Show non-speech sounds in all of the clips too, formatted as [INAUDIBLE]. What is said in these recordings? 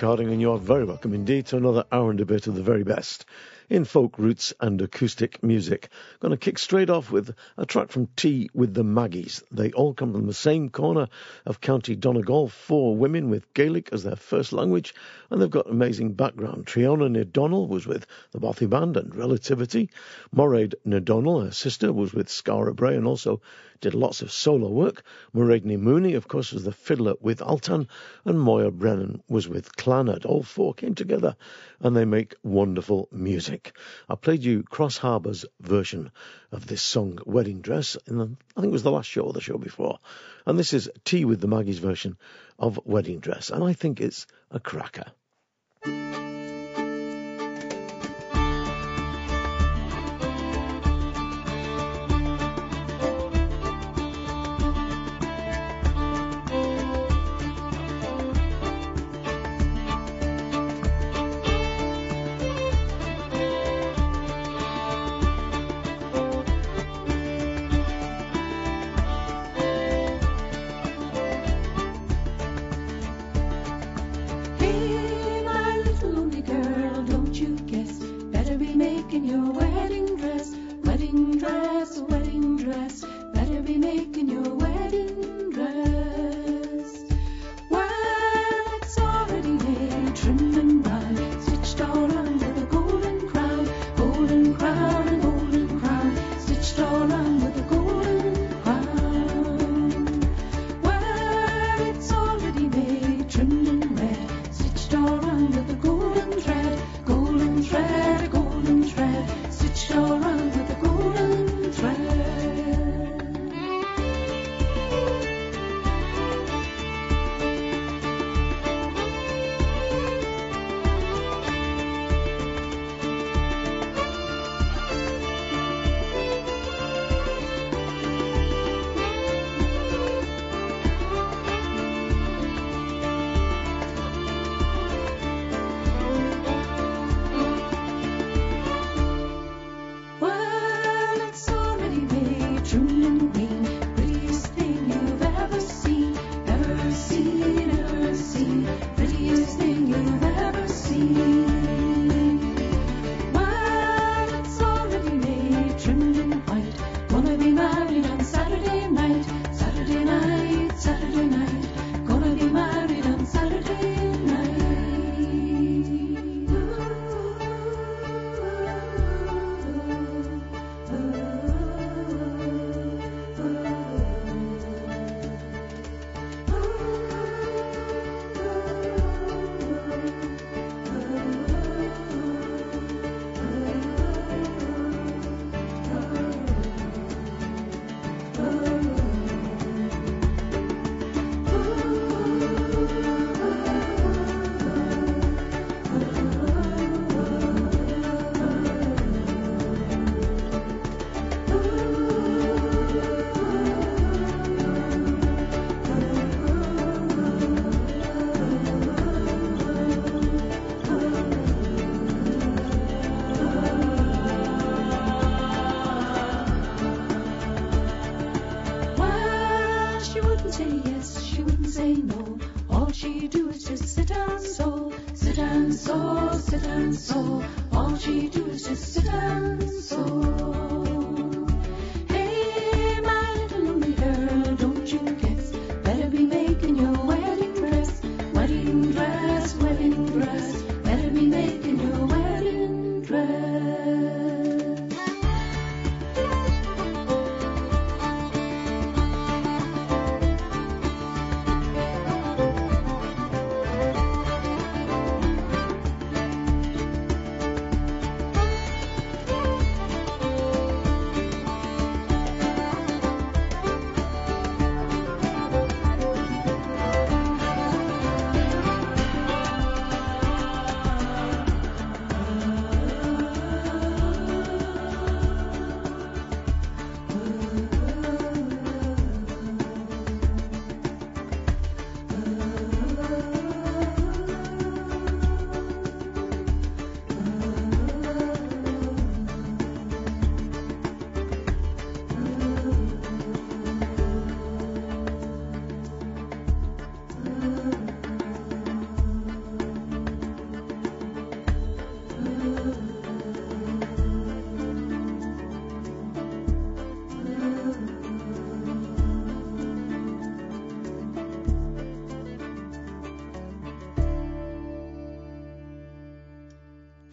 Harding, and you are very welcome indeed to another hour and a bit of the very best in folk roots and acoustic music. Going to kick straight off with a track from T with the Maggies. They all come from the same corner of County Donegal, four women with Gaelic as their first language, and they've got amazing background. Triona O'Donnell was with the Bothy Band and Relativity. Moraid O'Donnell, her sister, was with Skara Brae and also did lots of solo work. Maireadh Mooney, of course, was the fiddler with Altan, and Moya Brennan was with Clannad. All four came together and they make wonderful music. I played you Cross Harbour's version of this song, Wedding Dress, in the, I think it was the last show or the show before. And this is T with the Maggie's version of Wedding Dress, and I think it's a cracker.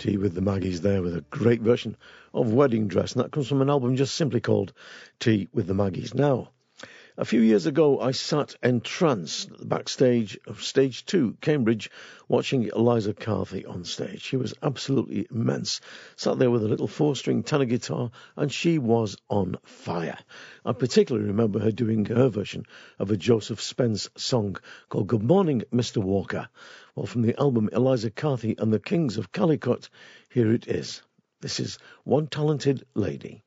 T with the Maggies there with a great version of Wedding Dress, and that comes from an album just simply called T with the Maggies. Now, a few years ago, I sat entranced backstage of Stage 2, Cambridge, watching Eliza Carthy on stage. She was absolutely immense. Sat there with a little four string tenor guitar, and she was on fire. I particularly remember her doing her version of a Joseph Spence song called Good Morning, Mr. Walker. Well, from the album Eliza Carthy and the Kings of Calicut, here it is. This is One Talented Lady.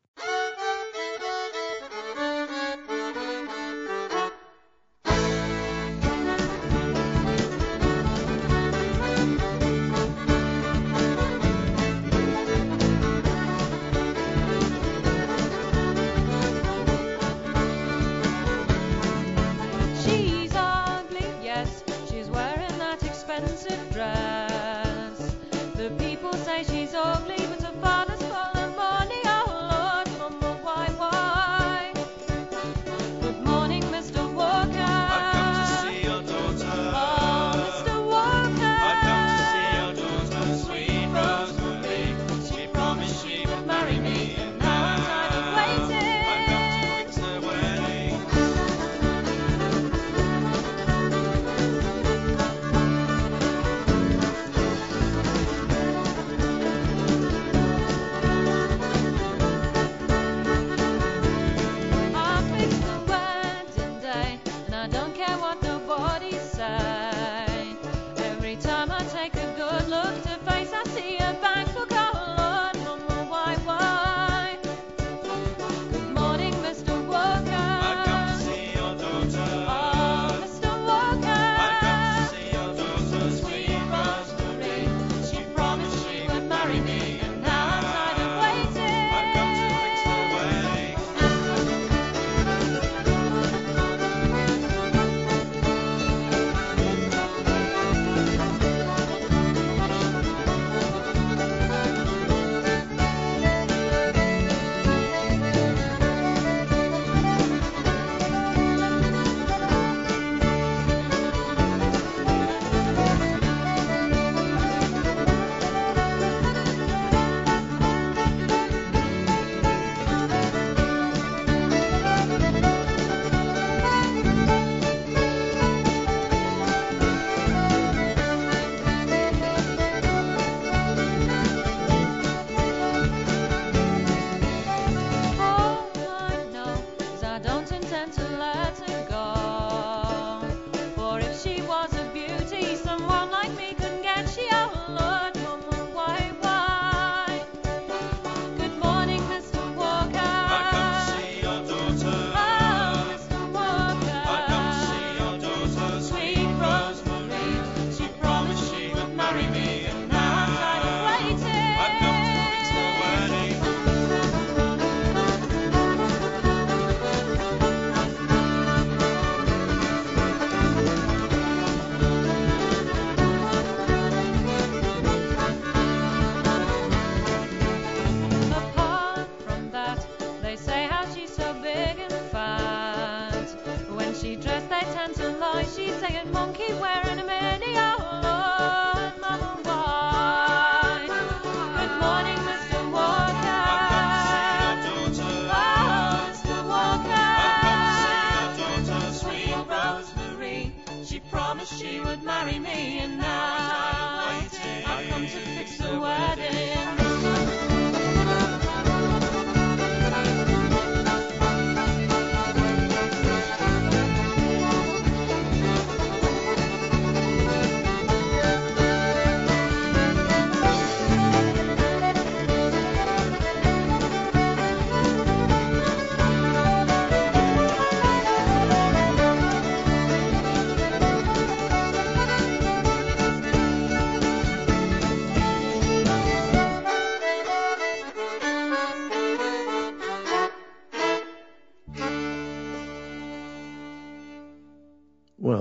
his ugly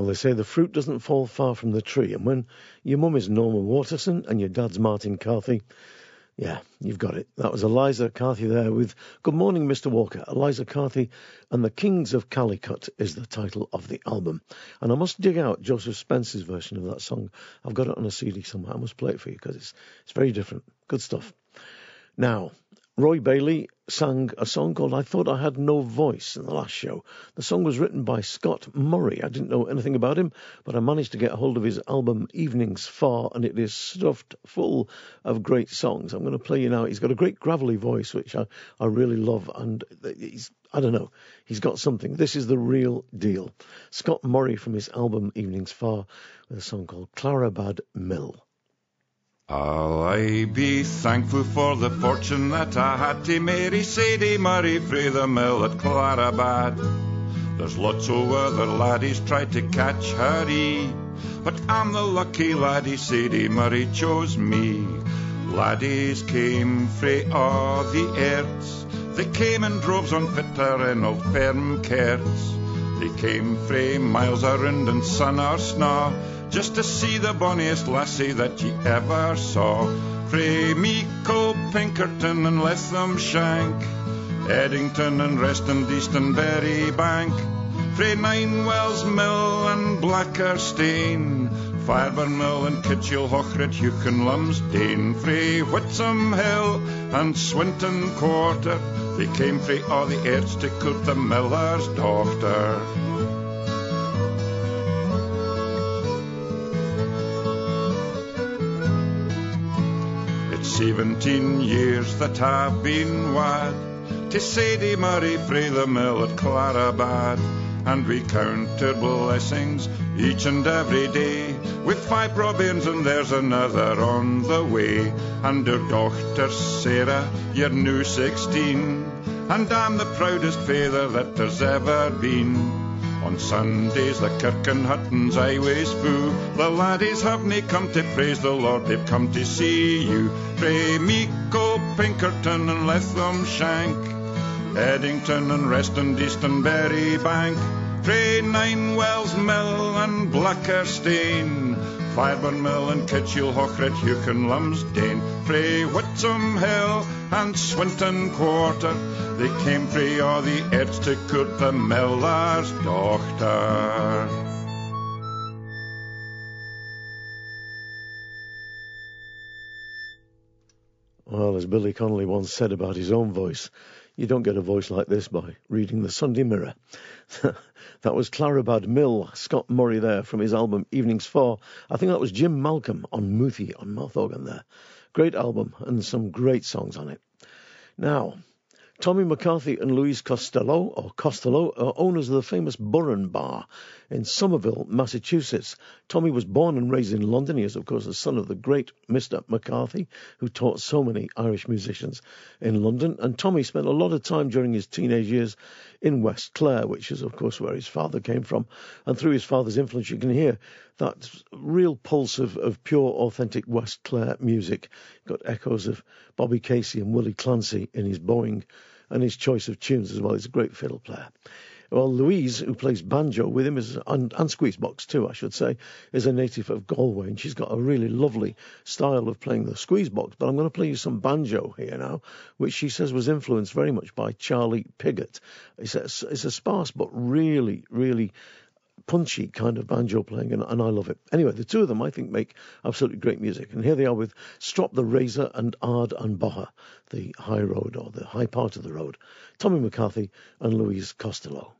they say the fruit doesn't fall far from the tree. And when your mum is Norma Waterson and your dad's Martin Carthy, Yeah, you've got it. That was Eliza Carthy there with Good Morning, Mr. Walker. Eliza Carthy and The Kings of Calicut is the title of the album. And I must dig out Joseph Spence's version of that song. I've got it on a CD somewhere. I must play it for you because it's, it's very different. Good stuff. Now, Roy Bailey sang a song called I Thought I Had No Voice in the last show. The song was written by Scott Murray. I didn't know anything about him, but I managed to get hold of his album Evenin's Fa', and it is stuffed full of great songs. I'm going to play you now. He's got a great gravelly voice, which I, I really love, and he's, I don't know, he's got something. This is the real deal. Scott Murray from his album Evenin's Fa' with a song called Clarabad Mill. I'll I be thankful for the fortune that I had to marry Sadie Murray frae the mill at Clarabad. There's lots of other laddies tried to catch her ee, but I'm the lucky laddie Sadie Murray chose me. Laddies came frae all the earths, they came in droves on fitter and old firm kerts. They came frae miles around and sun or snow, just to see the bonniest lassie that ye ever saw. Frae Meikle, Pinkerton and Lethamshank, Eddington and Reston, Easton, Berry Bank, frae Ninewells Mill and Blackerstein, Fireburn Mill and Kitchell, Hochred, Hugh and Lumsdane, frae Whitsom Hill and Swinton Quarter, they came frae all the court the miller's daughter. It's Seventeen years that I've been wad to Sadie Murray frae the mill at Clarabad, and we counted blessings each and every day. With five robins and there's another on the way, and her daughter Sarah, you're new sixteen, and I'm the proudest father that there's ever been. On Sundays the kirk and Hutton's always full. The laddies have nae come to praise the Lord, they've come to see you. Frae Meikle, Pinkerton and Lethamshank, Eddington and Reston, Easton, Berry Bank, Train Nine Wells Mill and Blackerstein, Fireburn Mill and Kitchell, Hochred, Hugh and Lumsdane, Frae Whitsom Hill and Swinton Quarter, they came frae all the earths to court the miller's daughter. Well, as Billy Connolly once said about his own voice, you don't get a voice like this by reading the Sunday Mirror. [LAUGHS] that was Clarabad Mill, Scott Murray there from his album Evenin's Fa'. I think that was Jim Malcolm on Muthi on mouth organ there. Great album and some great songs on it. Now, Tommy McCarthy and Louise Costello, or Costello, are owners of the famous Burren Bar in Somerville, Massachusetts. Tommy was born and raised in London. He is, of course, the son of the great Mr. McCarthy, who taught so many Irish musicians in London. And Tommy spent a lot of time during his teenage years in West Clare, which is, of course, where his father came from. And through his father's influence, you can hear that real pulse of, of pure, authentic West Clare music. Got echoes of Bobby Casey and Willie Clancy in his bowing and his choice of tunes as well. He's a great fiddle player. Well, Louise, who plays banjo with him, is and, and squeezebox too, I should say, is a native of Galway, and she's got a really lovely style of playing the squeezebox. But I'm going to play you some banjo here now, which she says was influenced very much by Charlie Piggott. It's a, it's a sparse but really, really punchy kind of banjo playing, and, and, I love it. Anyway, the two of them I think make absolutely great music, and here they are with Strop the Razor and Ard An Bhóthair, the high road or the high part of the road. Tommy McCarthy and Louise Costello.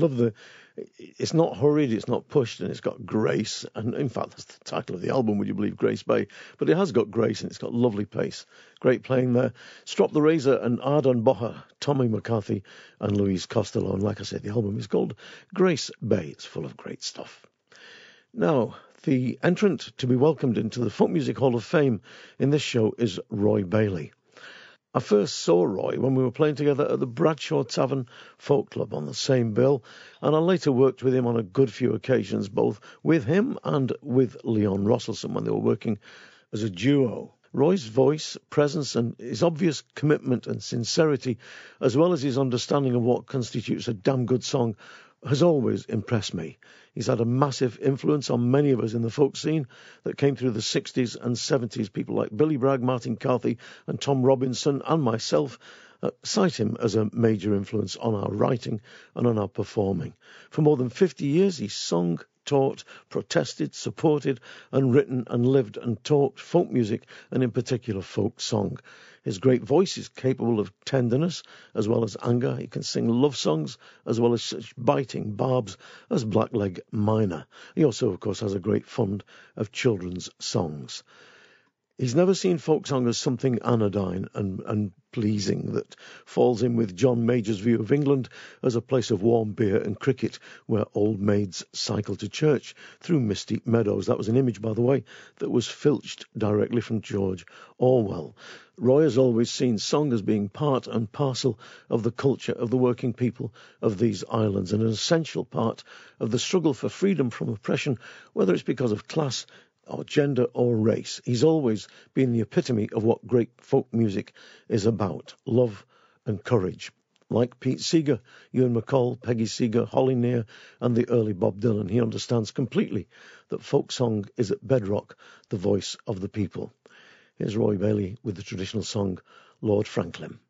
Love the. It's not hurried, it's not pushed, and it's got grace. And in fact, that's the title of the album. Would you believe Grace Bay? But it has got grace and it's got lovely pace. Great playing there. Strop the Razor and Ard An Bhóthair, Tommy McCarthy, and Louise Costello. And like I said, the album is called Grace Bay. It's full of great stuff. Now, the entrant to be welcomed into the Folk Music Hall of Fame in this show is Roy Bailey. I first saw Roy when we were playing together at the Bradshaw Tavern Folk Club on the same bill, and I later worked with him on a good few occasions, both with him and with Leon Rosselson when they were working as a duo. Roy's voice, presence, and his obvious commitment and sincerity, as well as his understanding of what constitutes a damn good song, has always impressed me. He's had a massive influence on many of us in the folk scene that came through the 60s and 70s. People like Billy Bragg, Martin Carthy, and Tom Robinson, and myself uh, cite him as a major influence on our writing and on our performing. For more than 50 years, he's sung, taught, protested, supported, and written and lived and talked folk music, and in particular folk song. His great voice is capable of tenderness as well as anger. He can sing love songs as well as such biting barbs as Blackleg Miner. He also, of course, has a great fund of children's songs. He's never seen folk song as something anodyne and, and pleasing that falls in with John Major's view of England as a place of warm beer and cricket where old maids cycle to church through misty meadows. That was an image, by the way, that was filched directly from George Orwell. Roy has always seen song as being part and parcel of the culture of the working people of these islands and an essential part of the struggle for freedom from oppression, whether it's because of class, or gender or race. He's always been the epitome of what great folk music is about love and courage. Like Pete Seeger, Ewan MacColl, Peggy Seeger, Holly Near, and the early Bob Dylan, he understands completely that folk song is at bedrock the voice of the people. Here's Roy Bailey with the traditional song Lord Franklin.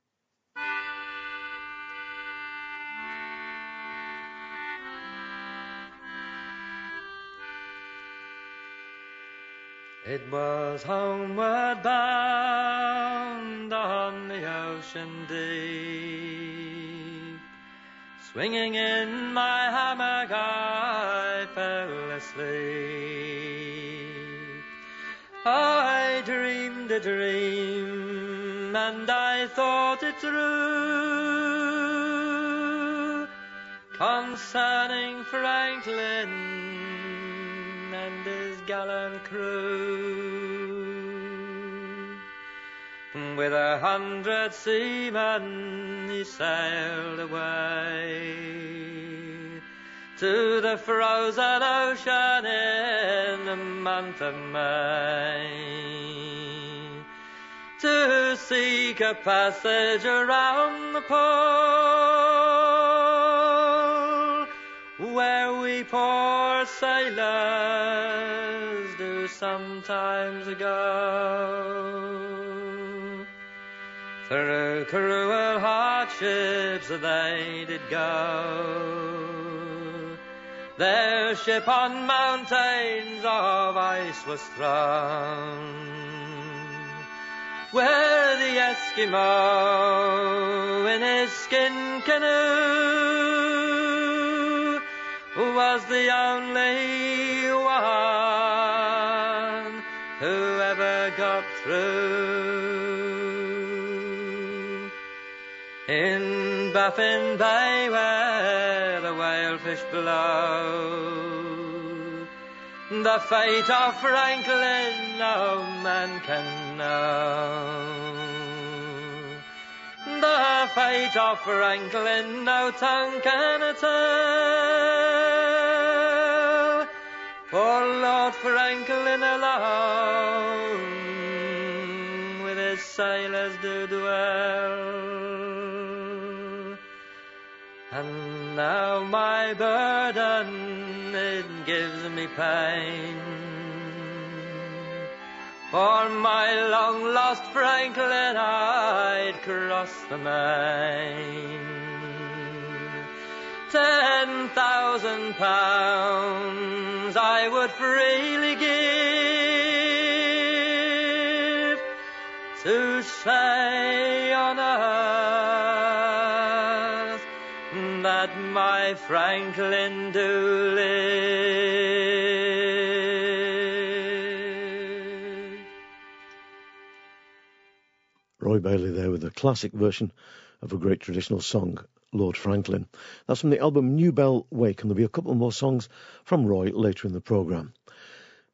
It was homeward bound on the ocean deep. Swinging in my hammock, I fell asleep. I dreamed a dream, and I thought it through concerning Franklin gallant crew. With a hundred seamen he sailed away to the frozen ocean in the month of May to seek a passage around the pole where we poor sailors do sometimes go. Through cruel hardships they did go. Their ship on mountains of ice was thrown. Where the Eskimo in his skin canoe was the only one who ever got through. In Baffin Bay where the whalefish blow, the fate of Franklin no man can know. The fate of Franklin no tongue can tell. For Lord Franklin alone with his sailors do dwell. And now my burden, it gives me pain. For my long lost Franklin, I'd cross the main. Ten thousand pounds I would freely give to say on earth that my Franklin do live. Roy Bailey there with a classic version of a great traditional song, Lord Franklin. That's from the album New Bell Wake, and there'll be a couple more songs from Roy later in the programme.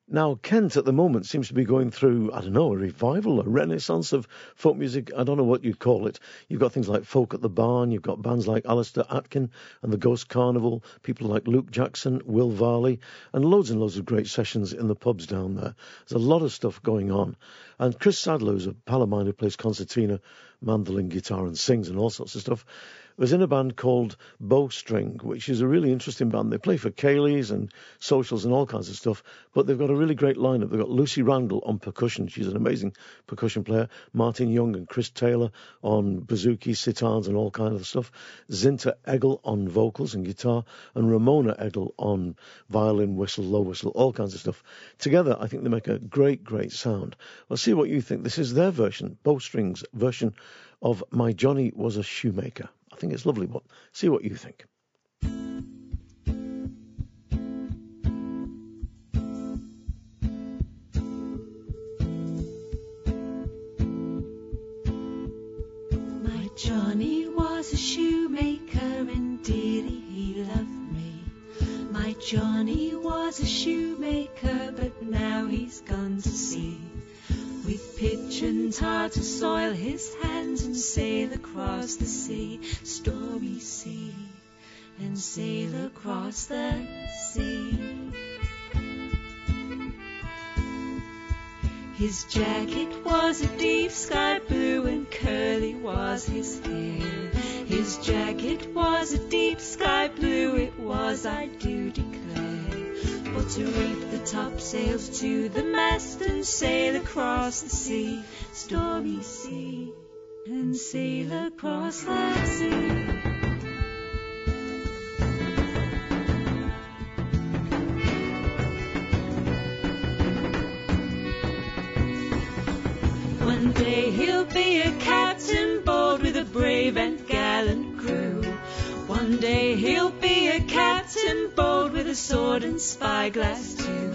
Now, Kent at the moment seems to be going through, I don't know, a revival, a renaissance of folk music. I don't know what you'd call it. You've got things like Folk at the Barn, you've got bands like Alistair Atkin and the Ghost Carnival, people like Luke Jackson, Will Varley, and loads and loads of great sessions in the pubs down there. There's a lot of stuff going on. And Chris Sadler, who's a pal of mine who plays concertina, mandolin, guitar, and sings and all sorts of stuff, was in a band called Bowstring, which is a really interesting band. They play for ceilidhs and socials and all kinds of stuff, but they've got a really great lineup. They've got Lucy Randall on percussion. She's an amazing percussion player. Martin Young and Chris Taylor on bouzouki, sitars, and all kinds of stuff. Zinta Eggle on vocals and guitar, and Ramona Eggle on violin, whistle, low whistle, all kinds of stuff. Together, I think they make a great, great sound. Well, see what you think. This is their version, Bowstring's version of My Johnny Was a Shoemaker. I think it's lovely, but see what you think. My Johnny was a shoemaker, indeed he loved me. My Johnny was a shoemaker, but now he's gone to sea. And tar to soil his hands and sail across the sea, stormy sea, and sail across the sea. His jacket was a deep sky blue and curly was his hair. His jacket was a deep sky blue, it was, I do declare. But to reef the topsails to the mast and sail across the sea, stormy sea, and sail across the sea. One day he'll be a captain bold with a brave and gallant crew. One day he'll captain bold with a sword and spyglass too.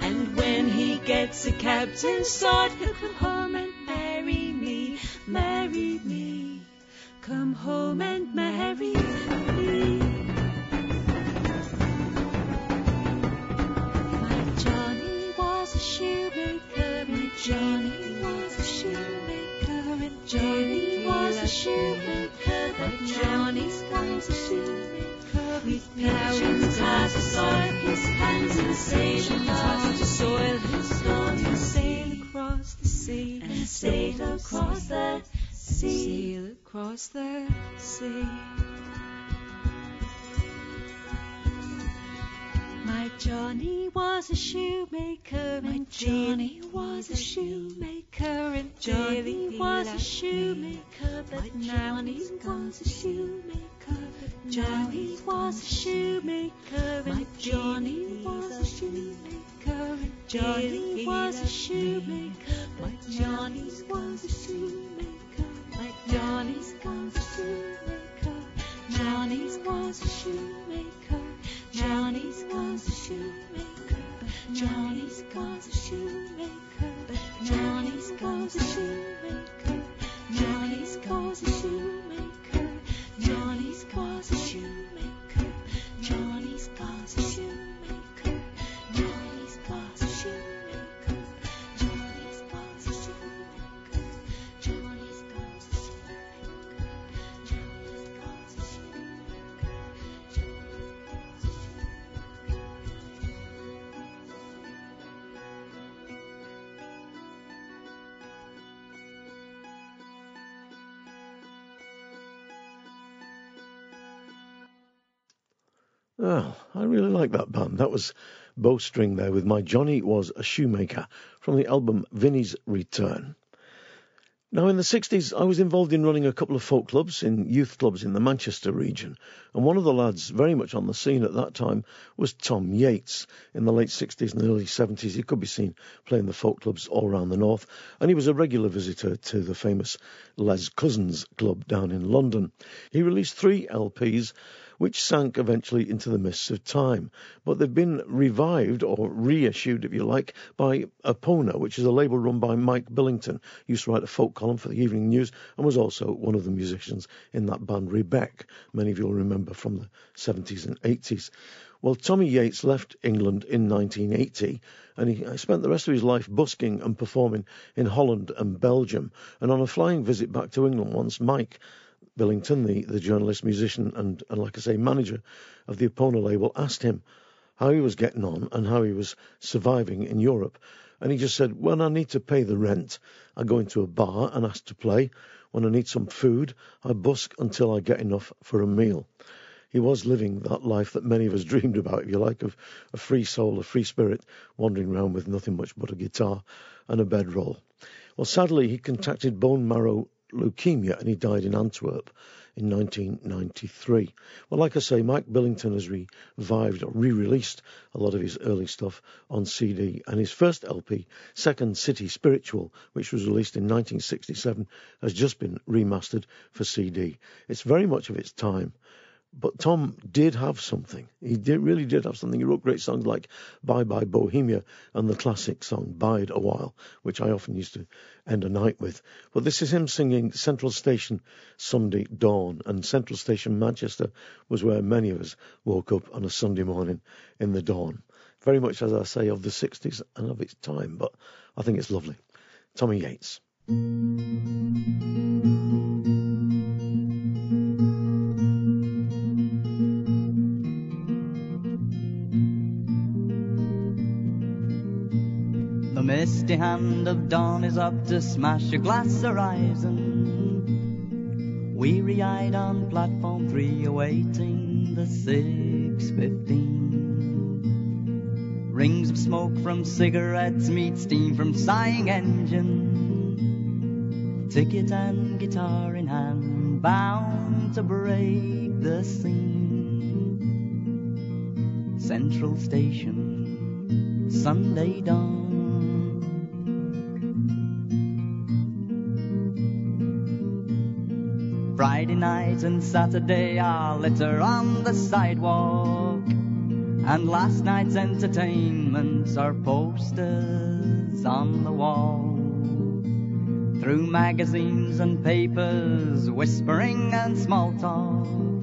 And when he gets a captain's sword, he'll come home and marry me, marry me. Come home and marry me. My Johnny was a shoemaker, my Johnny was a shoemaker, and Johnny was a shoemaker, Johnny's was a shoemaker. With and tar to soil his hands and sail across to soil. His storm and sail across the sea. And sail across the sea, sail across the sea. My Johnny was a shoemaker, and Johnny was a shoemaker, and Johnny was a shoemaker, but now he's was a shoemaker. Johnny was a shoemaker, and Johnny was a shoemaker, and Johnny was a shoemaker, but Johnny was a shoemaker, like Johnny's was a shoemaker. Johnny's was a shoemaker. Johnny's was a shoemaker. Johnny's was a shoemaker. Johnny's was a shoemaker. Johnny's was a shoemaker. Oh, I really like that band. That was Bowstring there with My Johnny Was a Shoemaker from the album Vinnie's Return. Now, in the 60s, I was involved in running a couple of folk clubs in youth clubs in the Manchester region. And one of the lads very much on the scene at that time was Tom Yates. In the late 60s and early 70s, he could be seen playing the folk clubs all around the north. And he was a regular visitor to the famous Les Cousins Club down in London. He released three LPs which sank eventually into the mists of time. But they've been revived or reissued, if you like, by Epona, which is a label run by Mike Billington. He used to write a folk column for the Evening News and was also one of the musicians in that band Rebec. Many of you will remember from the 70s and 80s. Well, Tommy Yates left England in 1980 and he uh, spent the rest of his life busking and performing in Holland and Belgium. And on a flying visit back to England once, Mike Billington, the, the journalist, musician, and, and, like I say, manager of the Epona label, asked him how he was getting on and how he was surviving in Europe. And he just said, When I need to pay the rent, I go into a bar and ask to play. When I need some food, I busk until I get enough for a meal. He was living that life that many of us [LAUGHS] dreamed about, if you like, of a free soul, a free spirit, wandering around with nothing much but a guitar and a bedroll. Well, sadly, he contracted bone marrow leukemia and he died in Antwerp in 1993. Well, like I say, Mike Billington has revived or re-released a lot of his early stuff on CD, and his first LP, Second City Spiritual, which was released in 1967, has just been remastered for CD. It's very much of its time, But Tom did have something. He did, really did have something. He wrote great songs like Bye Bye Bohemia and the classic song Bide a While, which I often used to end a night with. But this is him singing Central Station Sunday Dawn. And Central Station Manchester was where many of us woke up on a Sunday morning in the dawn. Very much, as I say, of the 60s and of its time. But I think it's lovely. Tommy Yates. Misty hand of dawn is up to smash a glass horizon. Weary eyed on platform three, awaiting the 615. Rings of smoke from cigarettes meet steam from sighing engine. Ticket and guitar in hand, bound to break the scene. Central Station, Sunday dawn. Friday night and Saturday are litter on the sidewalk. And last night's entertainments are posters on the wall. Through magazines and papers, whispering and small talk.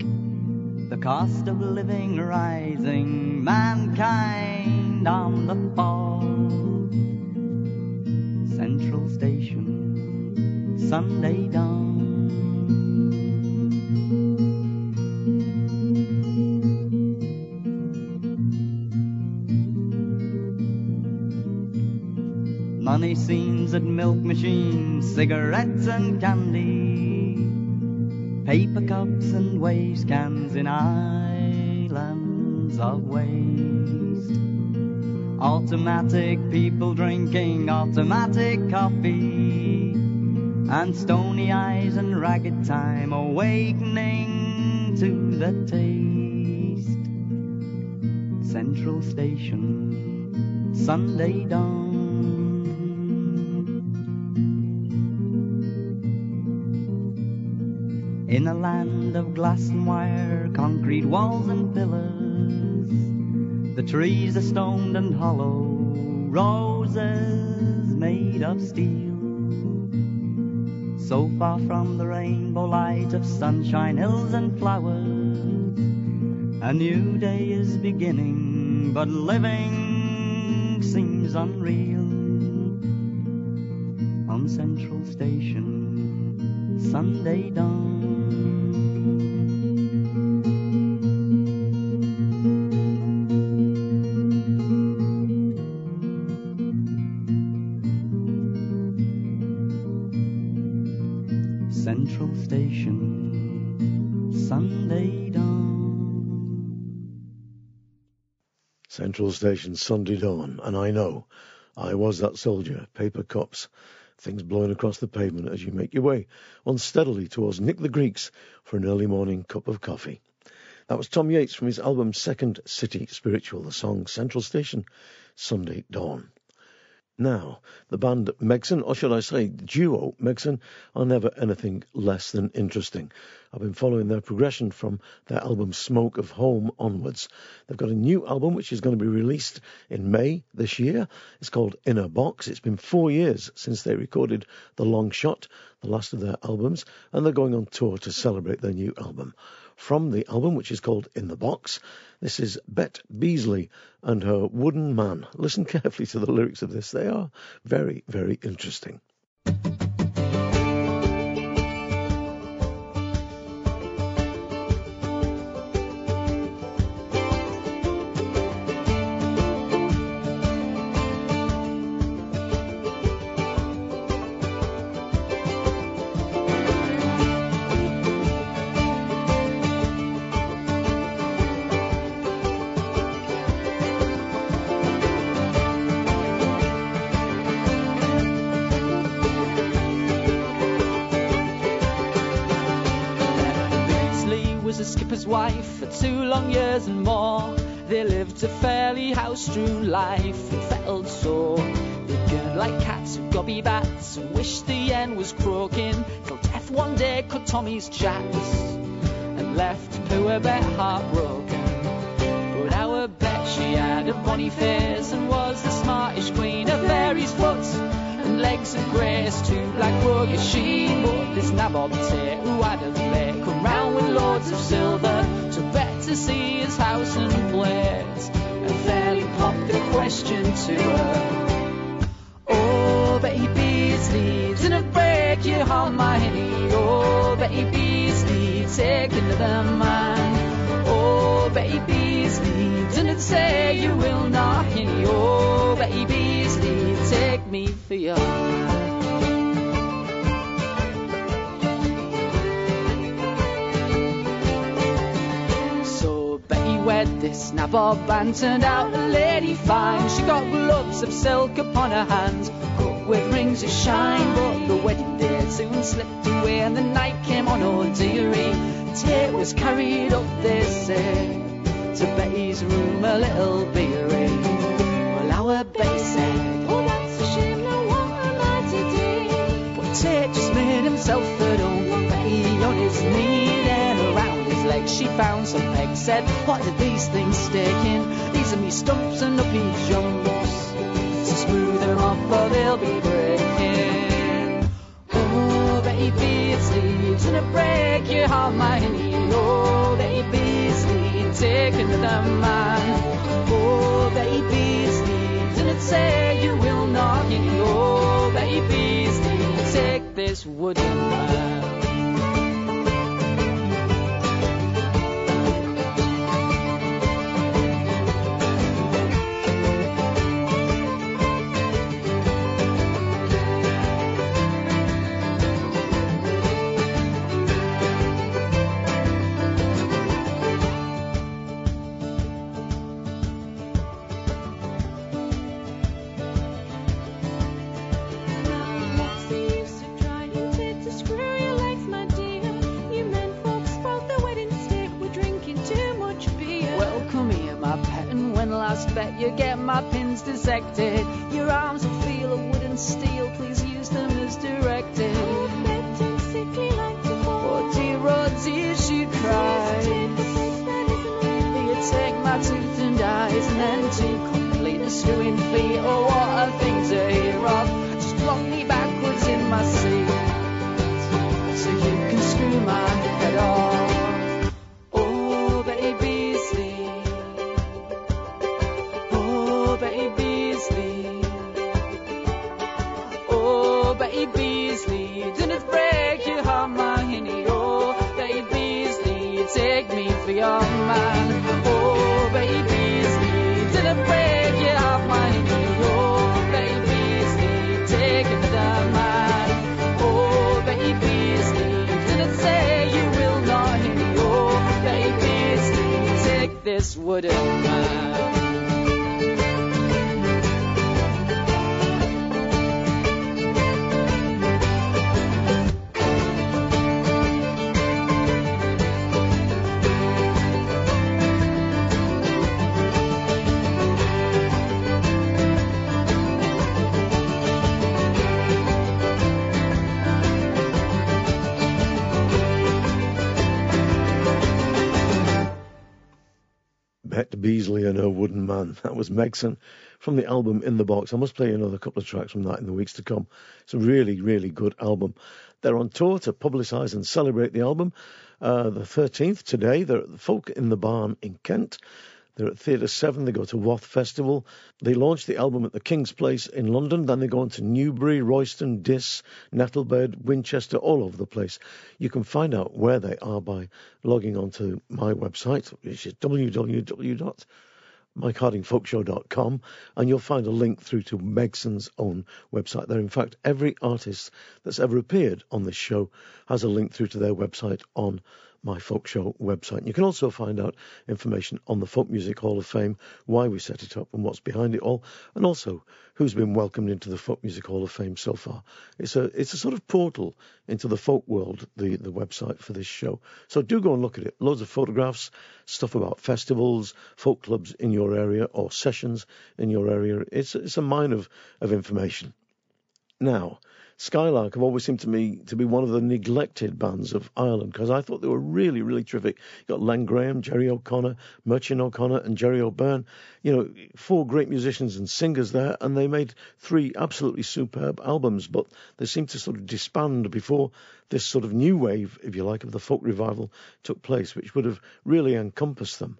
The cost of living rising, mankind on the fall. Central Station, Sunday dawn. Milk machines, cigarettes and candy, paper cups and waste cans in islands of waste. Automatic people drinking automatic coffee, and stony eyes and ragged time awakening to the taste. Central Station, Sunday dawn. In a land of glass and wire, concrete walls and pillars, the trees are stoned and hollow, roses made of steel. So far from the rainbow light of sunshine, hills and flowers, a new day is beginning, but living seems unreal. On Central Station, Sunday dawn. Central Station, Sunday dawn, and I know I was that soldier. Paper cups, things blowing across the pavement as you make your way unsteadily towards Nick the Greek's for an early morning cup of coffee. That was Tom Yates from his album Second City Spiritual, the song Central Station, Sunday Dawn. Now, the band Megson, or should I say duo Megson, are never anything less than interesting. I've been following their progression from their album Smoke of Home onwards. They've got a new album which is going to be released in May this year. It's called In the Box. It's been four years since they recorded The Long Shot, the last of their albums, and they're going on tour to celebrate their new album. From the album, which is called In the Box, this is Bet Beesely and her Wooden Man. Listen [LAUGHS] carefully to the lyrics of this. They are very, very interesting. Fairly house-strewn life and felt sore. They gurned like cats who gobby bats and wished the end was croaking. Till death one day cut Tommy's chaps and turned out a lady fine. She got gloves of silk upon her hands, cut with rings of shine. But the wedding day soon slipped away, and the night came on, oh dearie. Tate was carried up, they say, to Betty's room a little beery. Well, our Betty said, Oh, that's a shame, now what am I to do? but Tate just made himself at home. Betty on his knee, then around his legs she found some pegs. Said, What did these things stick in? These are me stumps and uppy jumps. So smooth them off or they'll be breaking. Oh, baby's leaves and a break your heart, my honey. Oh, baby's leaves, take another man. Oh, baby's leaves and it say you will not. Oh, baby's leaves, take this wooden man. You get my pins dissected, your arms will feel a wooden steel. Please use them as directed. And. Oh dear, oh dear, she real. You take my tooth and eyes, and then to complete a screwing feet. Oh, what a thing to hear of. Just flung me backwards in my seat, so you can screw my Take this Wooden Man. [LAUGHS] That was Megson from the album In the Box. I must play another couple of tracks from that in the weeks to come. It's a really, really good album. They're on tour to publicise and celebrate the album. Uh, the 13th today, they're at the Folk in the Barn in Kent. They're at Theatre Severn. They go to Wath Festival. They launch the album at the King's Place in London. Then they go on to Newbury, Royston, Diss, Nettlebed, Winchester, all over the place. You can find out where they are by logging onto my website, which is www.mikehardingfolkshow.com, and you'll find a link through to Megson's own website there. In fact, every artist that's ever appeared on this show has a link through to their website on my folk show website. You can also find out information on the Folk Music Hall of Fame, why we set it up and what's behind it all, and also who's been welcomed into the Folk Music Hall of Fame so far. It's a it's a sort of portal into the folk world, the, the website for this show. So do go and look at it. Loads of photographs, stuff about festivals, folk clubs in your area or sessions in your area. It's it's a mine of, of information. Now, Skylark have always seemed to me to be one of the neglected bands of Ireland because I thought they were really, really terrific. You got Len Graham, Gerry O'Connor, Muireann O'Connor, and Gerry O'Byrne. You know, four great musicians and singers there, and they made three absolutely superb albums. But they seemed to sort of disband before this sort of new wave, if you like, of the folk revival took place, which would have really encompassed them.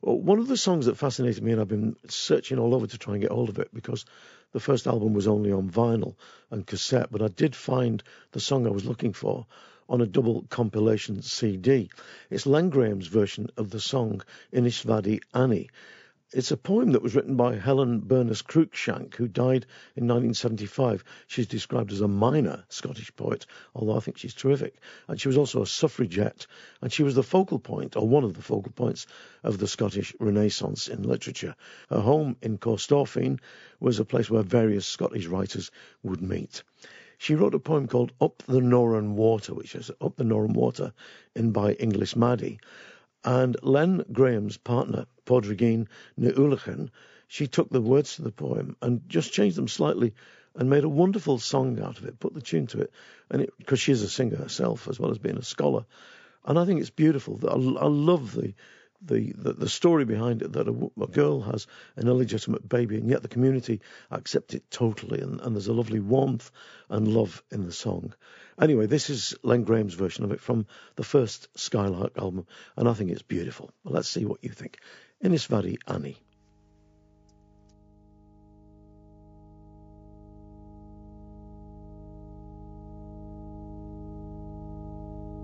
One of the songs that fascinated me, and I've been searching all over to try and get hold of it because the first album was only on vinyl and cassette, but I did find the song I was looking for on a double compilation CD. It's Len Graham's version of the song Innisvaddy Annie, it's a poem that was written by Helen Burness Cruickshank, who died in 1975. She's described as a minor Scottish poet, although I think she's terrific. And she was also a suffragette, and she was the focal point, or one of the focal points, of the Scottish Renaissance in literature. Her home in Corstorphine was a place where various Scottish writers would meet. She wrote a poem called Up the Noran Water, which is Up the Noran Water in by Inglis Maddie. And Len Graham's partner, Padraigín Ní Uallacháin, she took the words to the poem and just changed them slightly and made a wonderful song out of it, put the tune to it, and because she's a singer herself as well as being a scholar, and I think it's beautiful. I, I love the the, the, the story behind it that a, a, girl has an illegitimate baby and yet the community accept it totally and, and there's a lovely warmth and love in the song. Anyway, this is Len Graham's version of it from the first Skylark album and I think it's beautiful. Let's see what you think. Innisvaddy Annie.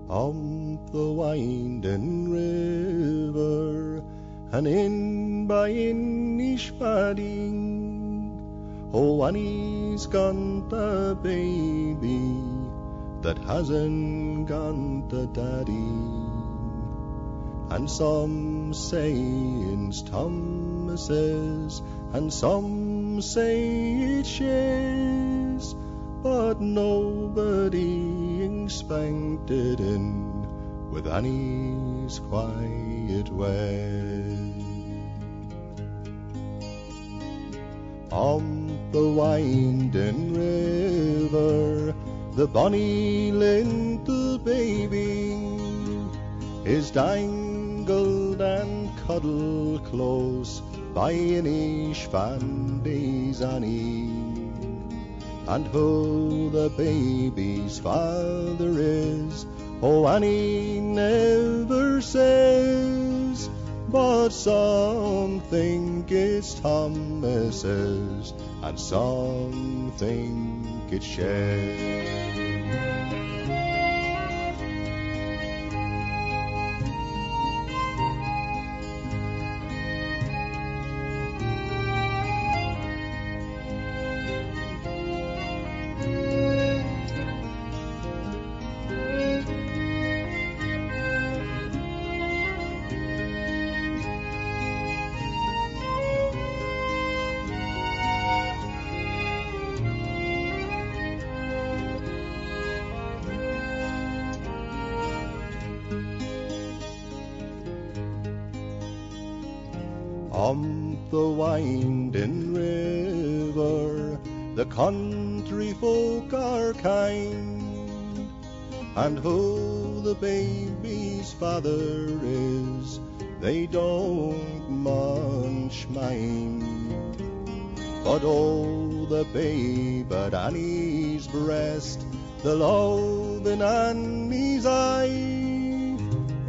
On the winding river and in by Innisvaddy. Oh, Annie's gone the baby that hasn't gone to daddy. And some say it's Thomas's, and some say it's Shay's but nobody expected in with Annie's quiet way. On the winding river, the bonny little baby is dangled and cuddled close by an Innisvaddy's Annie and who the baby's father is. Oh, Annie never says, but some think it's Thomas's, and some think it's Shay. The winding river, the country folk are kind, and who the baby's father is, they don't much mind. But oh, the babe at Annie's breast, the love in Annie's eye,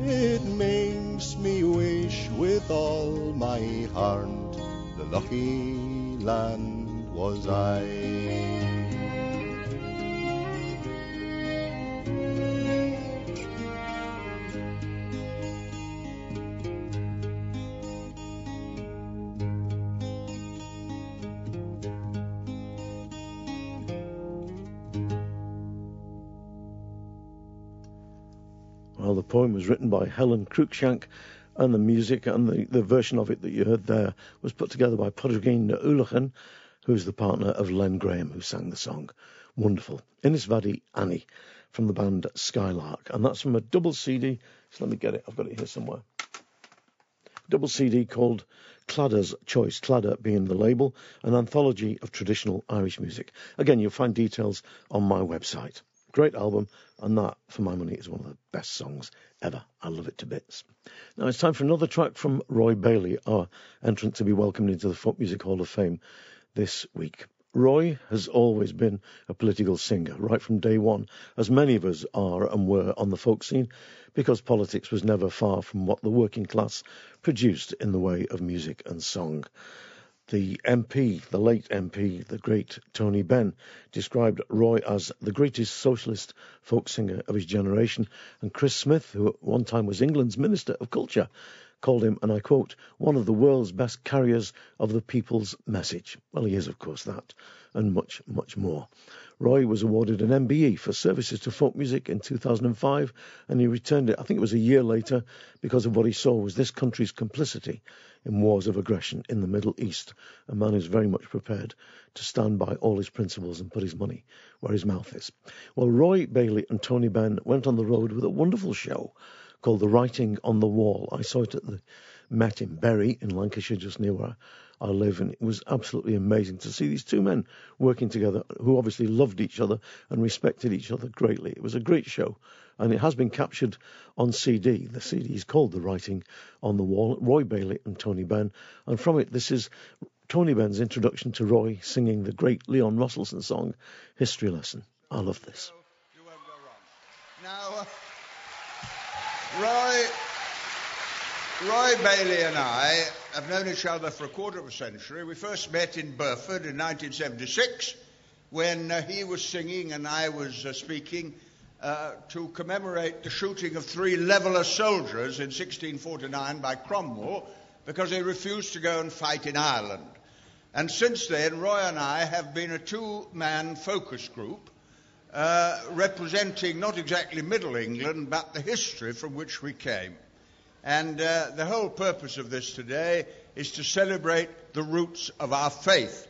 it makes me wish with all my heart lucky land was I. Well, the poem was written by Helen Cruickshank, and the music and the, the version of it that you heard there was put together by Padraigín Ní Uallacháin, who's the partner of Len Graham, who sang the song. Wonderful. Innisvaddy Annie from the band Skylark. And that's from a double CD. So let me get it. I've got it here somewhere. double CD called Claddagh's Choice, Claddagh being the label, an anthology of traditional Irish music. Again, you'll find details on my website. Great album, and that, for my money, is one of the best songs ever. I love it to bits. Now it's time for another track from Roy Bailey, our entrant to be welcomed into the Folk Music Hall of Fame this week. Roy has always been a political singer, right from day one, as many of us are and were on the folk scene, because politics was never far from what the working class produced in the way of music and song. The MP, the late MP, the great Tony Benn, described Roy as the greatest socialist folk singer of his generation, and Chris Smith, who at one time was England's Minister of Culture, called him, and I quote, one of the world's best carriers of the people's message. Well, he is, of course, that, and much, much more. Roy was awarded an MBE for services to folk music in 2005, and he returned it, I think it was a year later, because of what he saw was this country's complicity in wars of aggression in the Middle East. A man who's very much prepared to stand by all his principles and put his money where his mouth is. Well, Roy Bailey and Tony Benn went on the road with a wonderful show called The Writing on the Wall. I saw it at the Met in Bury in Lancashire, just near where I live, and it was absolutely amazing to see these two men working together who obviously loved each other and respected each other greatly. It was a great show, and it has been captured on CD. The CD is called The Writing on the Wall, Roy Bailey and Tony Benn, and from it, this is Tony Benn's introduction to Roy singing the great Leon Rosselson song, History Lesson. I love this. Now, uh, Roy, Roy Bailey and I have known each other for a quarter of a century. We first met in Burford in 1976 when uh, he was singing and I was uh, speaking uh, to commemorate the shooting of three leveller soldiers in 1649 by Cromwell because they refused to go and fight in Ireland. And since then, Roy and I have been a two man focus group uh, representing not exactly Middle England, but the history from which we came. And uh, the whole purpose of this today is to celebrate the roots of our faith.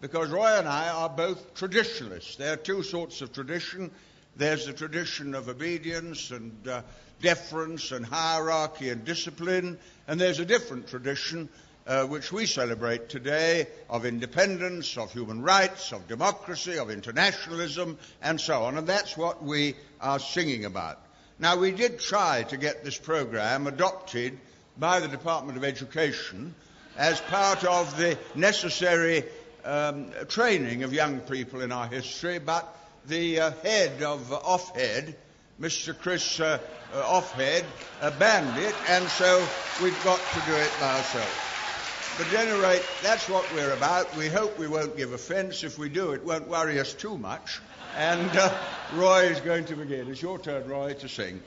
Because Roy and I are both traditionalists. There are two sorts of tradition. There's the tradition of obedience and uh, deference and hierarchy and discipline, and there's a different tradition uh, which we celebrate today of independence, of human rights, of democracy, of internationalism, and so on. And that's what we are singing about. Now, we did try to get this program adopted by the Department of Education as part of the necessary um, training of young people in our history, but the uh, head of uh, Ofsted, Mr. Chris uh, uh Woodhead, banned it, and so we've got to do it by ourselves. But at any rate, that's what we're about. We hope we won't give offence. If we do, it won't worry us too much. And uh, Roy is going to begin. It's your turn, Roy, to sing.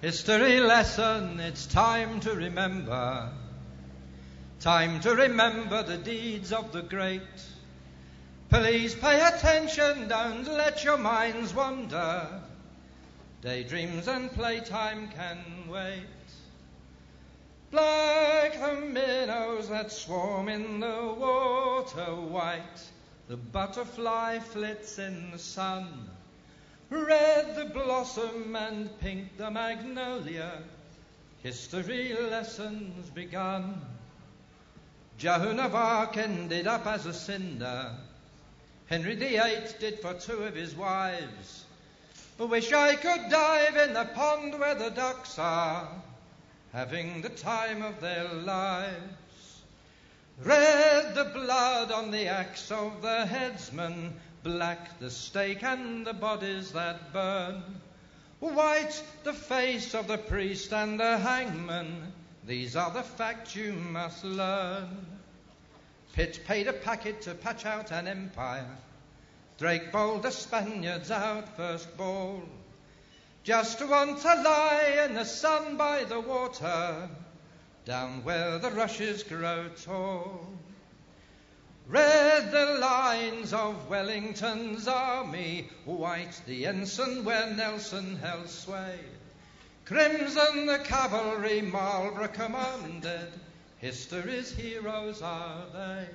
History lesson, it's time to remember. Time to remember the deeds of the great. Please pay attention, don't let your minds wander. Daydreams and playtime can wait. Black the minnows that swarm in the water, white the butterfly flits in the sun. Red the blossom and pink the magnolia, history lessons begun. Joan of Arc ended up as a cinder. Henry VIII did for two of his wives. Wish I could dive in the pond where the ducks are, having the time of their lives. Red the blood on the axe of the headsman, black the stake and the bodies that burn. White the face of the priest and the hangman, these are the facts you must learn. Pitt paid a packet to patch out an empire. Drake bowled the Spaniards out first ball. Just want to lie in the sun by the water, down where the rushes grow tall. Red the lines of Wellington's army, white the ensign where Nelson held sway. Crimson the cavalry Marlborough commanded, History's heroes are they.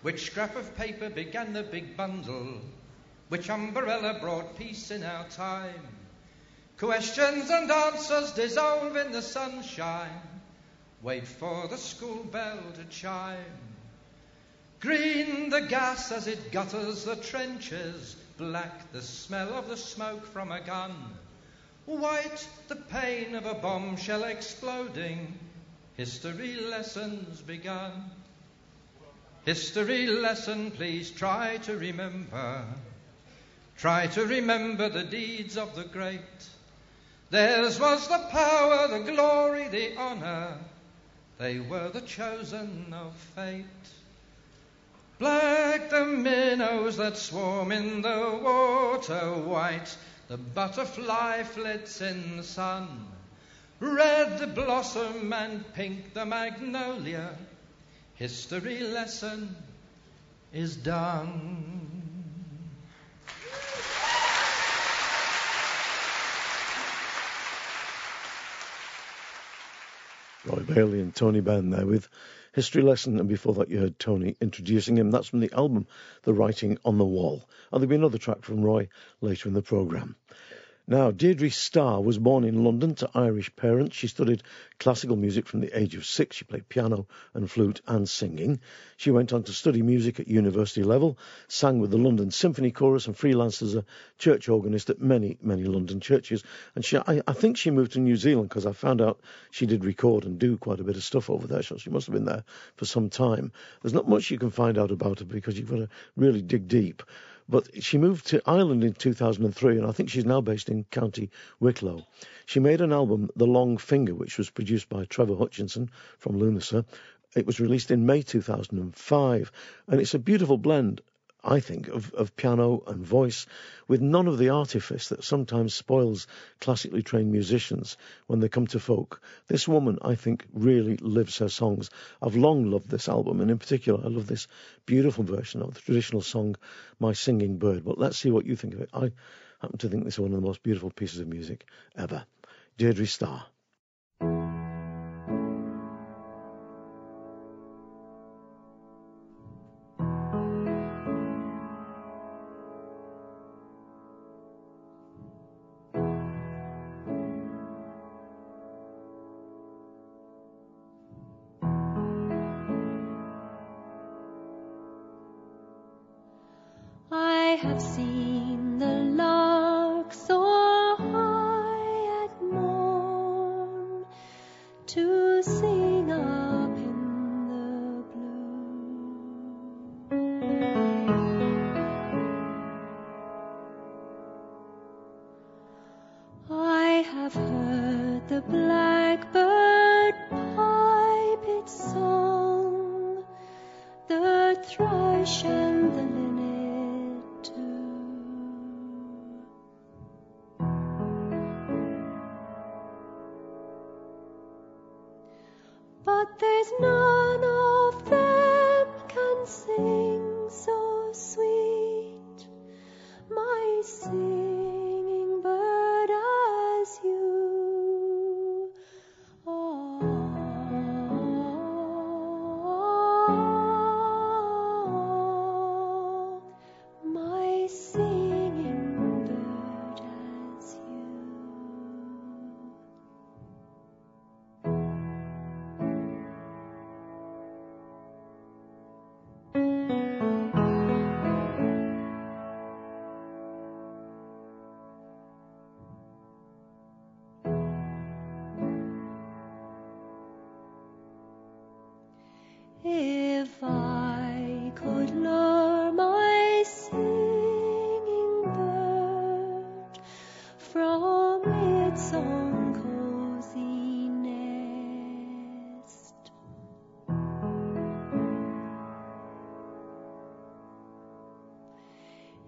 Which scrap of paper began the big bundle? Which umbrella brought peace in our time? Questions and answers dissolve in the sunshine. Wait for the school bell to chime. Green the gas as it gutters the trenches, black the smell of the smoke from a gun, white the pain of a bombshell exploding. History lessons begun. History lesson, please try to remember. Try to remember the deeds of the great. Theirs was the power, the glory, the honor. They were the chosen of fate. Black the minnows that swarm in the water, white the butterfly flits in the sun, red the blossom and pink the magnolia. History lesson is done. Roy Bailey and Tony Benn there with History Lesson, and before that you heard Tony introducing him. That's from the album The Writing on the Wall. And there'll be another track from Roy later in the programme. Now, Deirdre Starr was born in London to Irish parents. She studied classical music from the age of six. She played piano and flute and singing. She went on to study music at university level, sang with the London Symphony Chorus, and freelanced as a church organist at many, many London churches. And she, I, I think she moved to New Zealand because I found out she did record and do quite a bit of stuff over there. So she must have been there for some time. There's not much you can find out about her because you've got to really dig deep. But she moved to Ireland in 2003, and I think she's now based in County Wicklow. She made an album, The Long Finger, which was produced by Trevor Hutchinson from Lunasa. It was released in May 2005, and it's a beautiful blend I think, of, of piano and voice with none of the artifice that sometimes spoils classically trained musicians when they come to folk. This woman, I think, really lives her songs. I've long loved this album, and in particular, I love this beautiful version of the traditional song, My Singing Bird. But let's see what you think of it. I happen to think this is one of the most beautiful pieces of music ever. Deirdre Starr.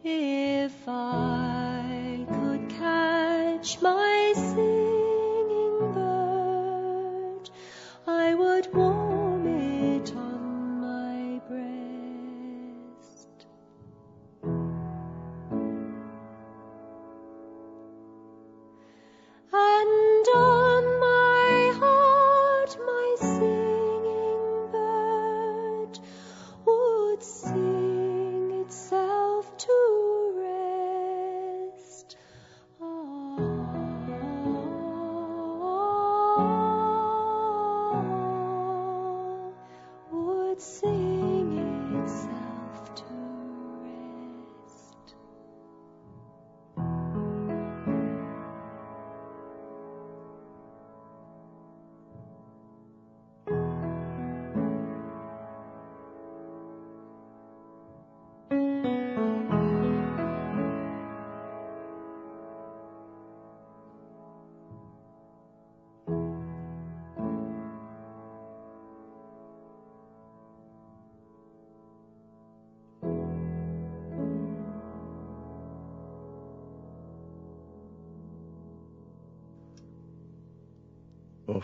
If I could catch my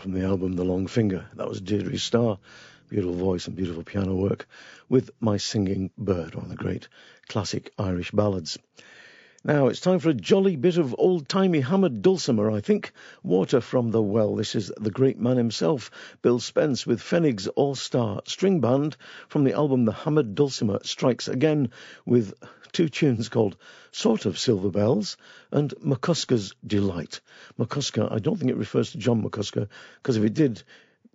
from the album The Long Finger. That was Deirdre Starr. Beautiful voice and beautiful piano work with My Singing Bird, one of the great classic Irish ballads. Now it's time for a jolly bit of old-timey hammered dulcimer, I think. Water from the Well. This is the great man himself, Bill Spence, with Fennig's All-Star String Band from the album The Hammered Dulcimer Strikes Again with two tunes called Sort of Silver Bells and McCusker's Delight. McCusker, I don't think it refers to John McCusker, because if it did,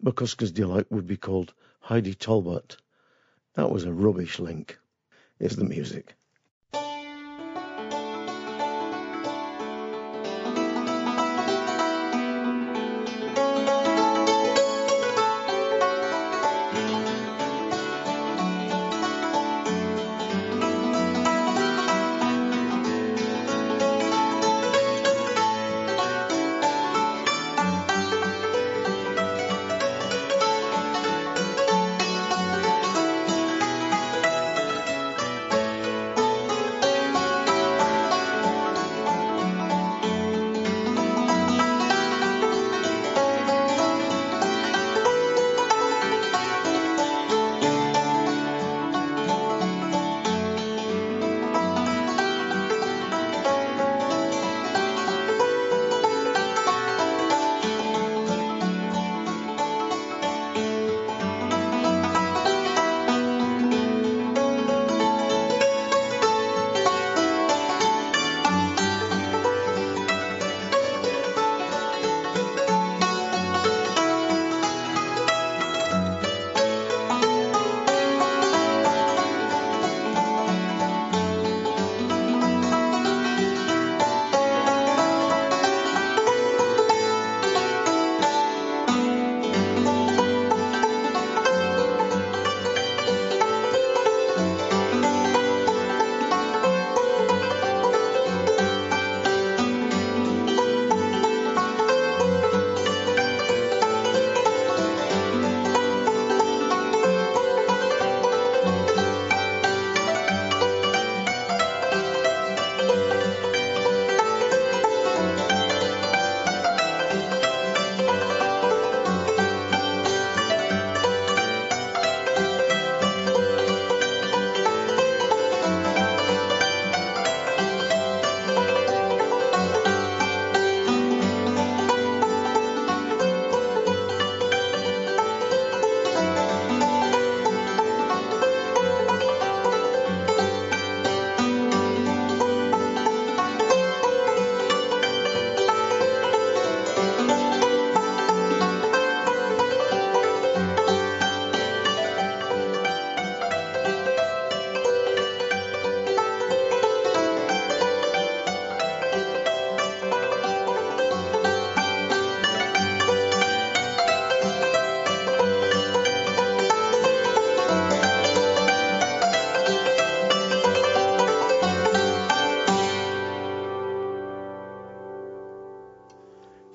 McCusker's Delight would be called Heidi Talbot. That was a rubbish link. Here's the music.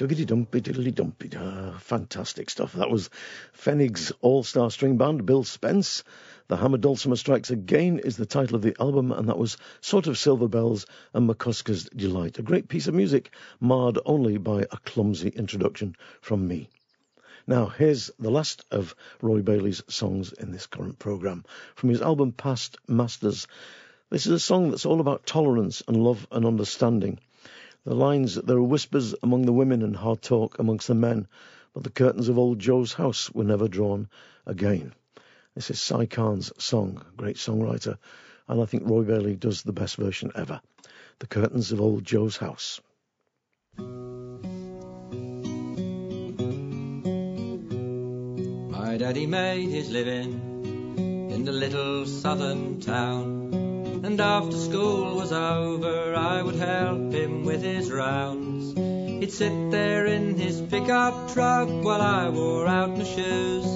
Dumpy diddly dumpy. Ah, fantastic stuff. That was Fennig's All Star String Band, Bill Spence. The Hammer Dulcimer Strikes Again is the title of the album, and that was Sort of Silver Bells and McCusker's Delight. A great piece of music, marred only by a clumsy introduction from me. Now, here's the last of Roy Bailey's songs in this current programme. From his album Past Masters, this is a song that's all about tolerance and love and understanding. The lines, there are whispers among the women and hard talk amongst the men, but the curtains of old Joe's house were never drawn again. This is Si Kahn's song, great songwriter, and I think Roy Bailey does the best version ever. The curtains of old Joe's house. My daddy made his living in the little southern town. And after school was over, I would help him with his rounds. He'd sit there in his pickup truck while I wore out my shoes.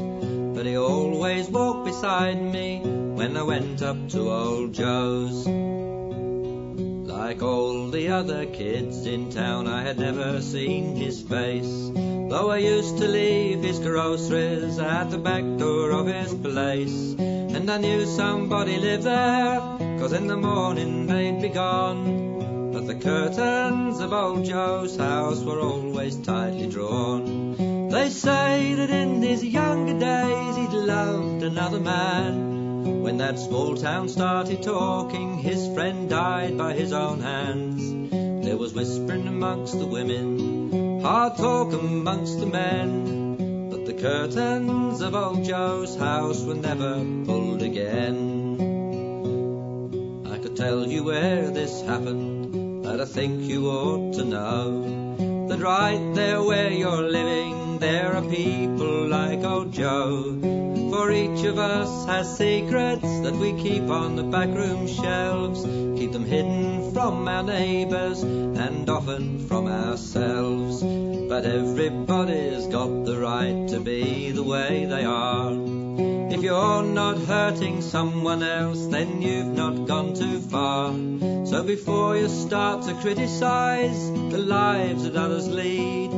But he always walked beside me when I went up to old Joe's. Like all the other kids in town, I had never seen his face. Though I used to leave his groceries at the back door of his place. And I knew somebody lived there, cause in the morning they'd be gone. But the curtains of old Joe's house were always tightly drawn. They say that in his younger days he'd loved another man. When that small town started talking, his friend died by his own hands. There was whispering amongst the women, hard talk amongst the men. Curtains of old Joe's house were never pulled again. I could tell you where this happened, but I think you ought to know that right there where you're living, there are people like old Joe. For each of us has secrets that we keep on the backroom shelves, keep them hidden from our neighbours and often from ourselves. But everybody's got the right to be the way they are. If you're not hurting someone else, then you've not gone too far. So before you start to criticise the lives that others lead,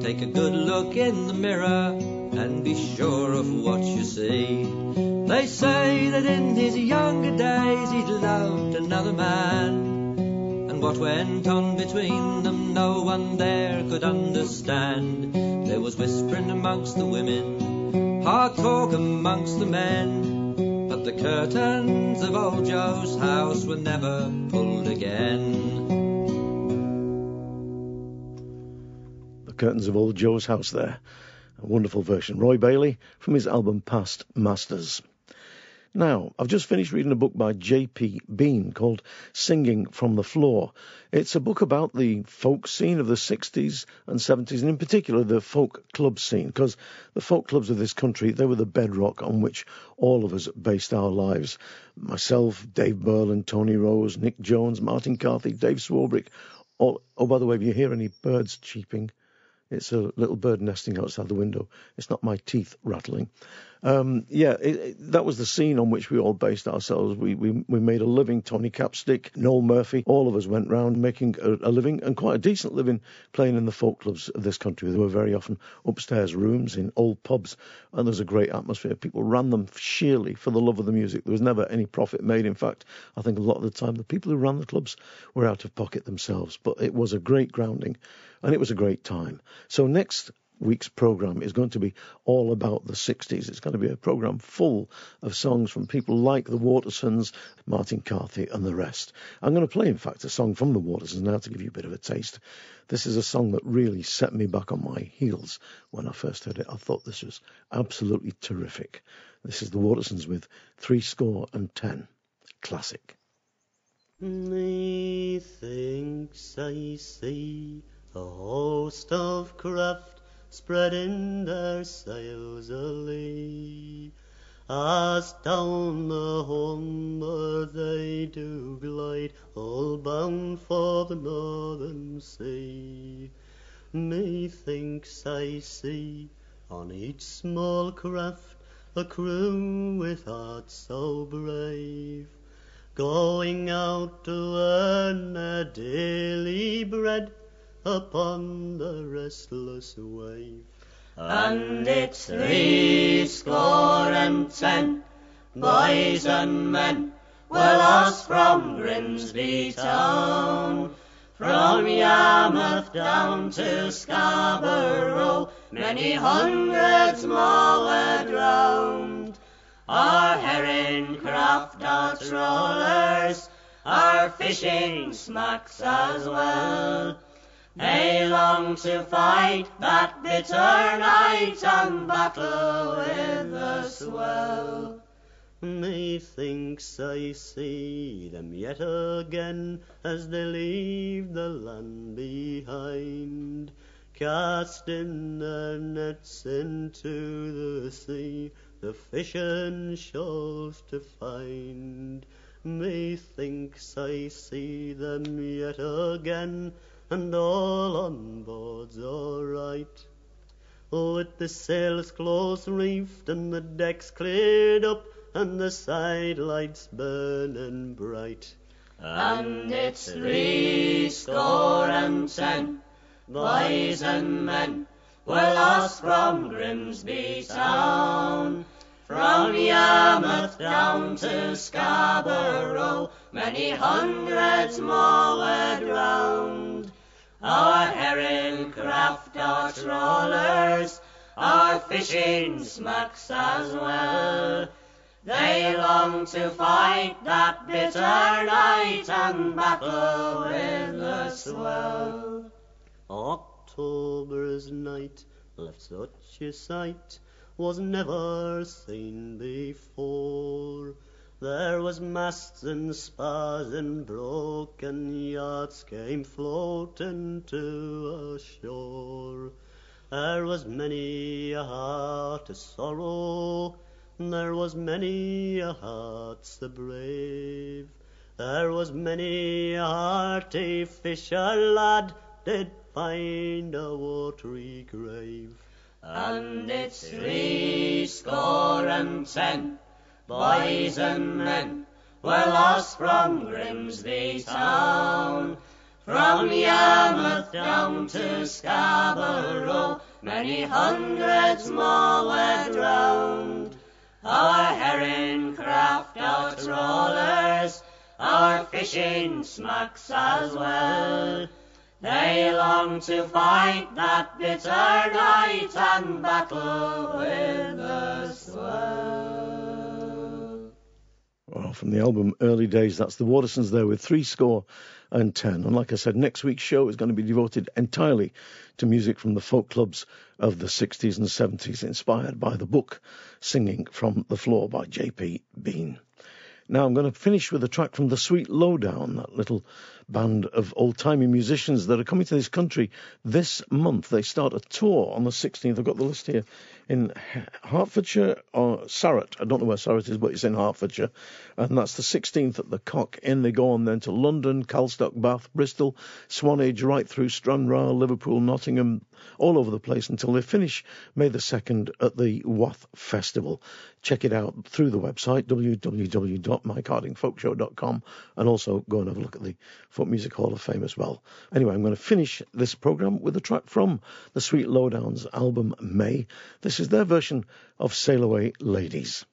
take a good look in the mirror and be sure of what you see. They say that in his younger days he'd loved another man. What went on between them no one there could understand. There was whispering amongst the women, hard talk amongst the men. But the curtains of old Joe's house were never pulled again. The curtains of old Joe's house there. A wonderful version. Roy Bailey from his album Past Masters. Now, I've just finished reading a book by J.P. Bean called Singing from the Floor. It's a book about the folk scene of the 60s and 70s, and in particular the folk club scene, because the folk clubs of this country, they were the bedrock on which all of us based our lives. Myself, Dave Burland, Tony Rose, Nick Jones, Martin Carthy, Dave Swarbrick. All, oh, by the way, if you hear any birds cheeping, it's a little bird nesting outside the window. It's not my teeth rattling. Um, yeah, it, it, that was the scene on which we all based ourselves. We, we we made a living. Tony Capstick, Noel Murphy, all of us went round making a, a, living and quite a decent living playing in the folk clubs of this country. There were very often upstairs rooms in old pubs, and there was a great atmosphere. People ran them sheerly for the love of the music. There was never any profit made. In fact, I think a lot of the time the people who ran the clubs were out of pocket themselves. But it was a great grounding, and it was a great time. So next week's program is going to be all about the 60s. It's going to be a program full of songs from people like the Watersons, Martin Carthy, and the rest. I'm going to play, in fact, a song from the Watersons now to give you a bit of a taste. This is a song that really set me back on my heels when I first heard it. I thought this was absolutely terrific. This is the Watersons with Three Score and Ten. Classic. Methinks I see a host of craft spreading their sails alee. As down the Humber they do glide, all bound for the northern sea. Methinks I see on each small craft a crew with hearts so brave, going out to earn their daily bread upon the restless wave. And it's three score and ten boys and men were lost from Grimsby town. From Yarmouth down to Scarborough, many hundreds more were drowned. Our herring craft, our trawlers, our fishing smacks as well. They long to fight that bitter night and battle with the swell. Methinks I see them yet again as they leave the land behind, casting their nets into the sea the fishing shoals to find. Methinks I see them yet again, and all on board's all right. Oh, with the sails close reefed and the decks cleared up, and the side lights burning bright. And it's three score and ten boys and men were lost from Grimsby town. From Yarmouth down to Scarborough, many hundreds more were drowned. Our herring craft, our trawlers, our fishing smacks as well. They long to fight that bitter night and battle with the swell. October's night left such a sight was never seen before. There was masts and spars and broken yachts came floating to a shore. There was many a heart of sorrow, there was many a heart so brave. There was many a hearty fisher lad did find a watery grave. And it's three score and ten boys and men were lost from Grimsby town. From Yarmouth down to Scarborough, many hundreds more were drowned. Our herring craft, our trawlers, our fishing smacks as well. They long to fight that bitter night and battle with the swell. Well, from the album Early Days, that's the Watersons there with three score and ten. And like I said, next week's show is going to be devoted entirely to music from the folk clubs of the 60s and 70s, inspired by the book Singing from the Floor by J.P. Bean. Now I'm going to finish with a track from the Sweet Lowdown, that little band of old-timey musicians that are coming to this country this month. They start a tour on the 16th. I've got the list here in Hertfordshire or Sarrock. I don't know where Sarrock is, but it's in Hertfordshire. And that's the 16th at the Cock Inn. They go on then to London, Calstock, Bath, Bristol, Swanage, right through Stranraer, Liverpool, Nottingham, all over the place until they finish May the 2nd at the Wath Festival. Check it out through the website, www.mikehardingfolkshow.com, and also go and have a look at the Folk Music Hall of Fame as well. Anyway, I'm going to finish this program with a track from the Sweet Lowdowns album May. This is their version of Sail Away Ladies.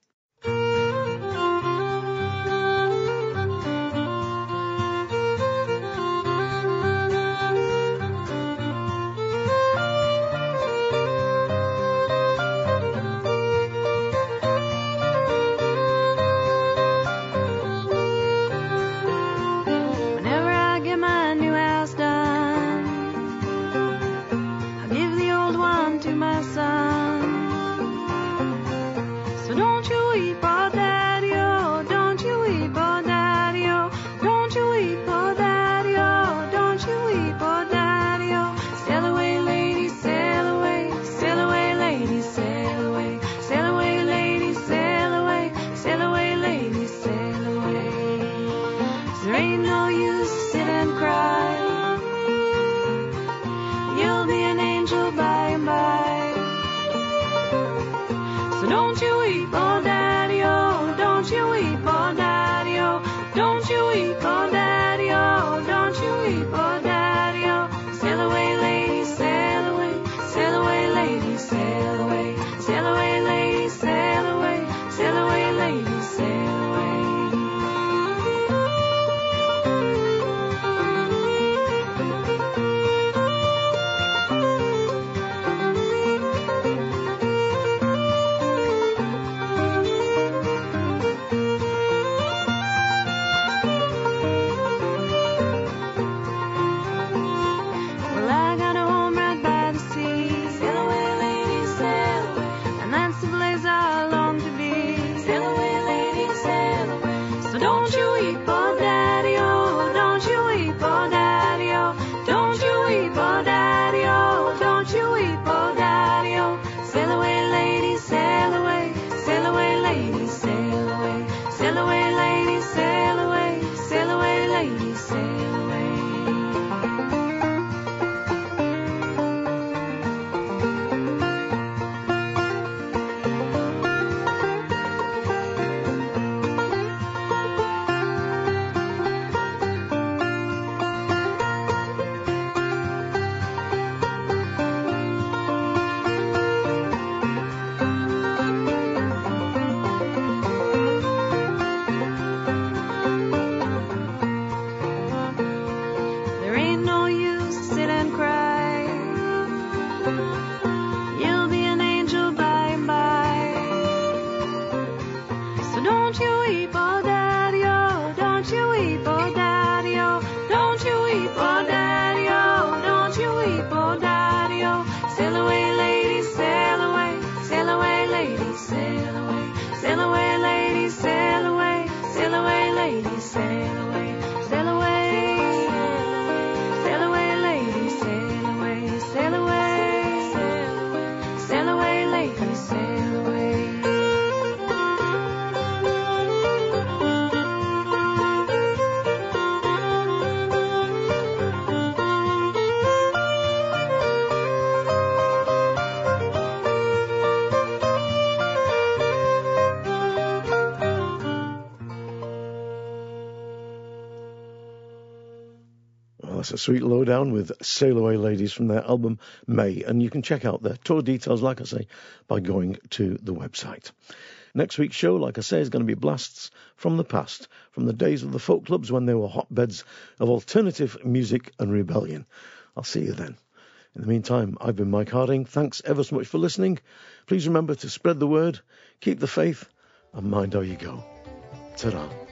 A sweet lowdown with Sail Away Ladies from their album May, and you can check out their tour details, like I say, by going to the website. Next week's show, like I say, is going to be blasts from the past, from the days of the folk clubs when they were hotbeds of alternative music and rebellion. I'll see you then. In the meantime, I've been Mike Harding. Thanks ever so much for listening. Please remember to spread the word, keep the faith, and mind how you go. Ta-ra.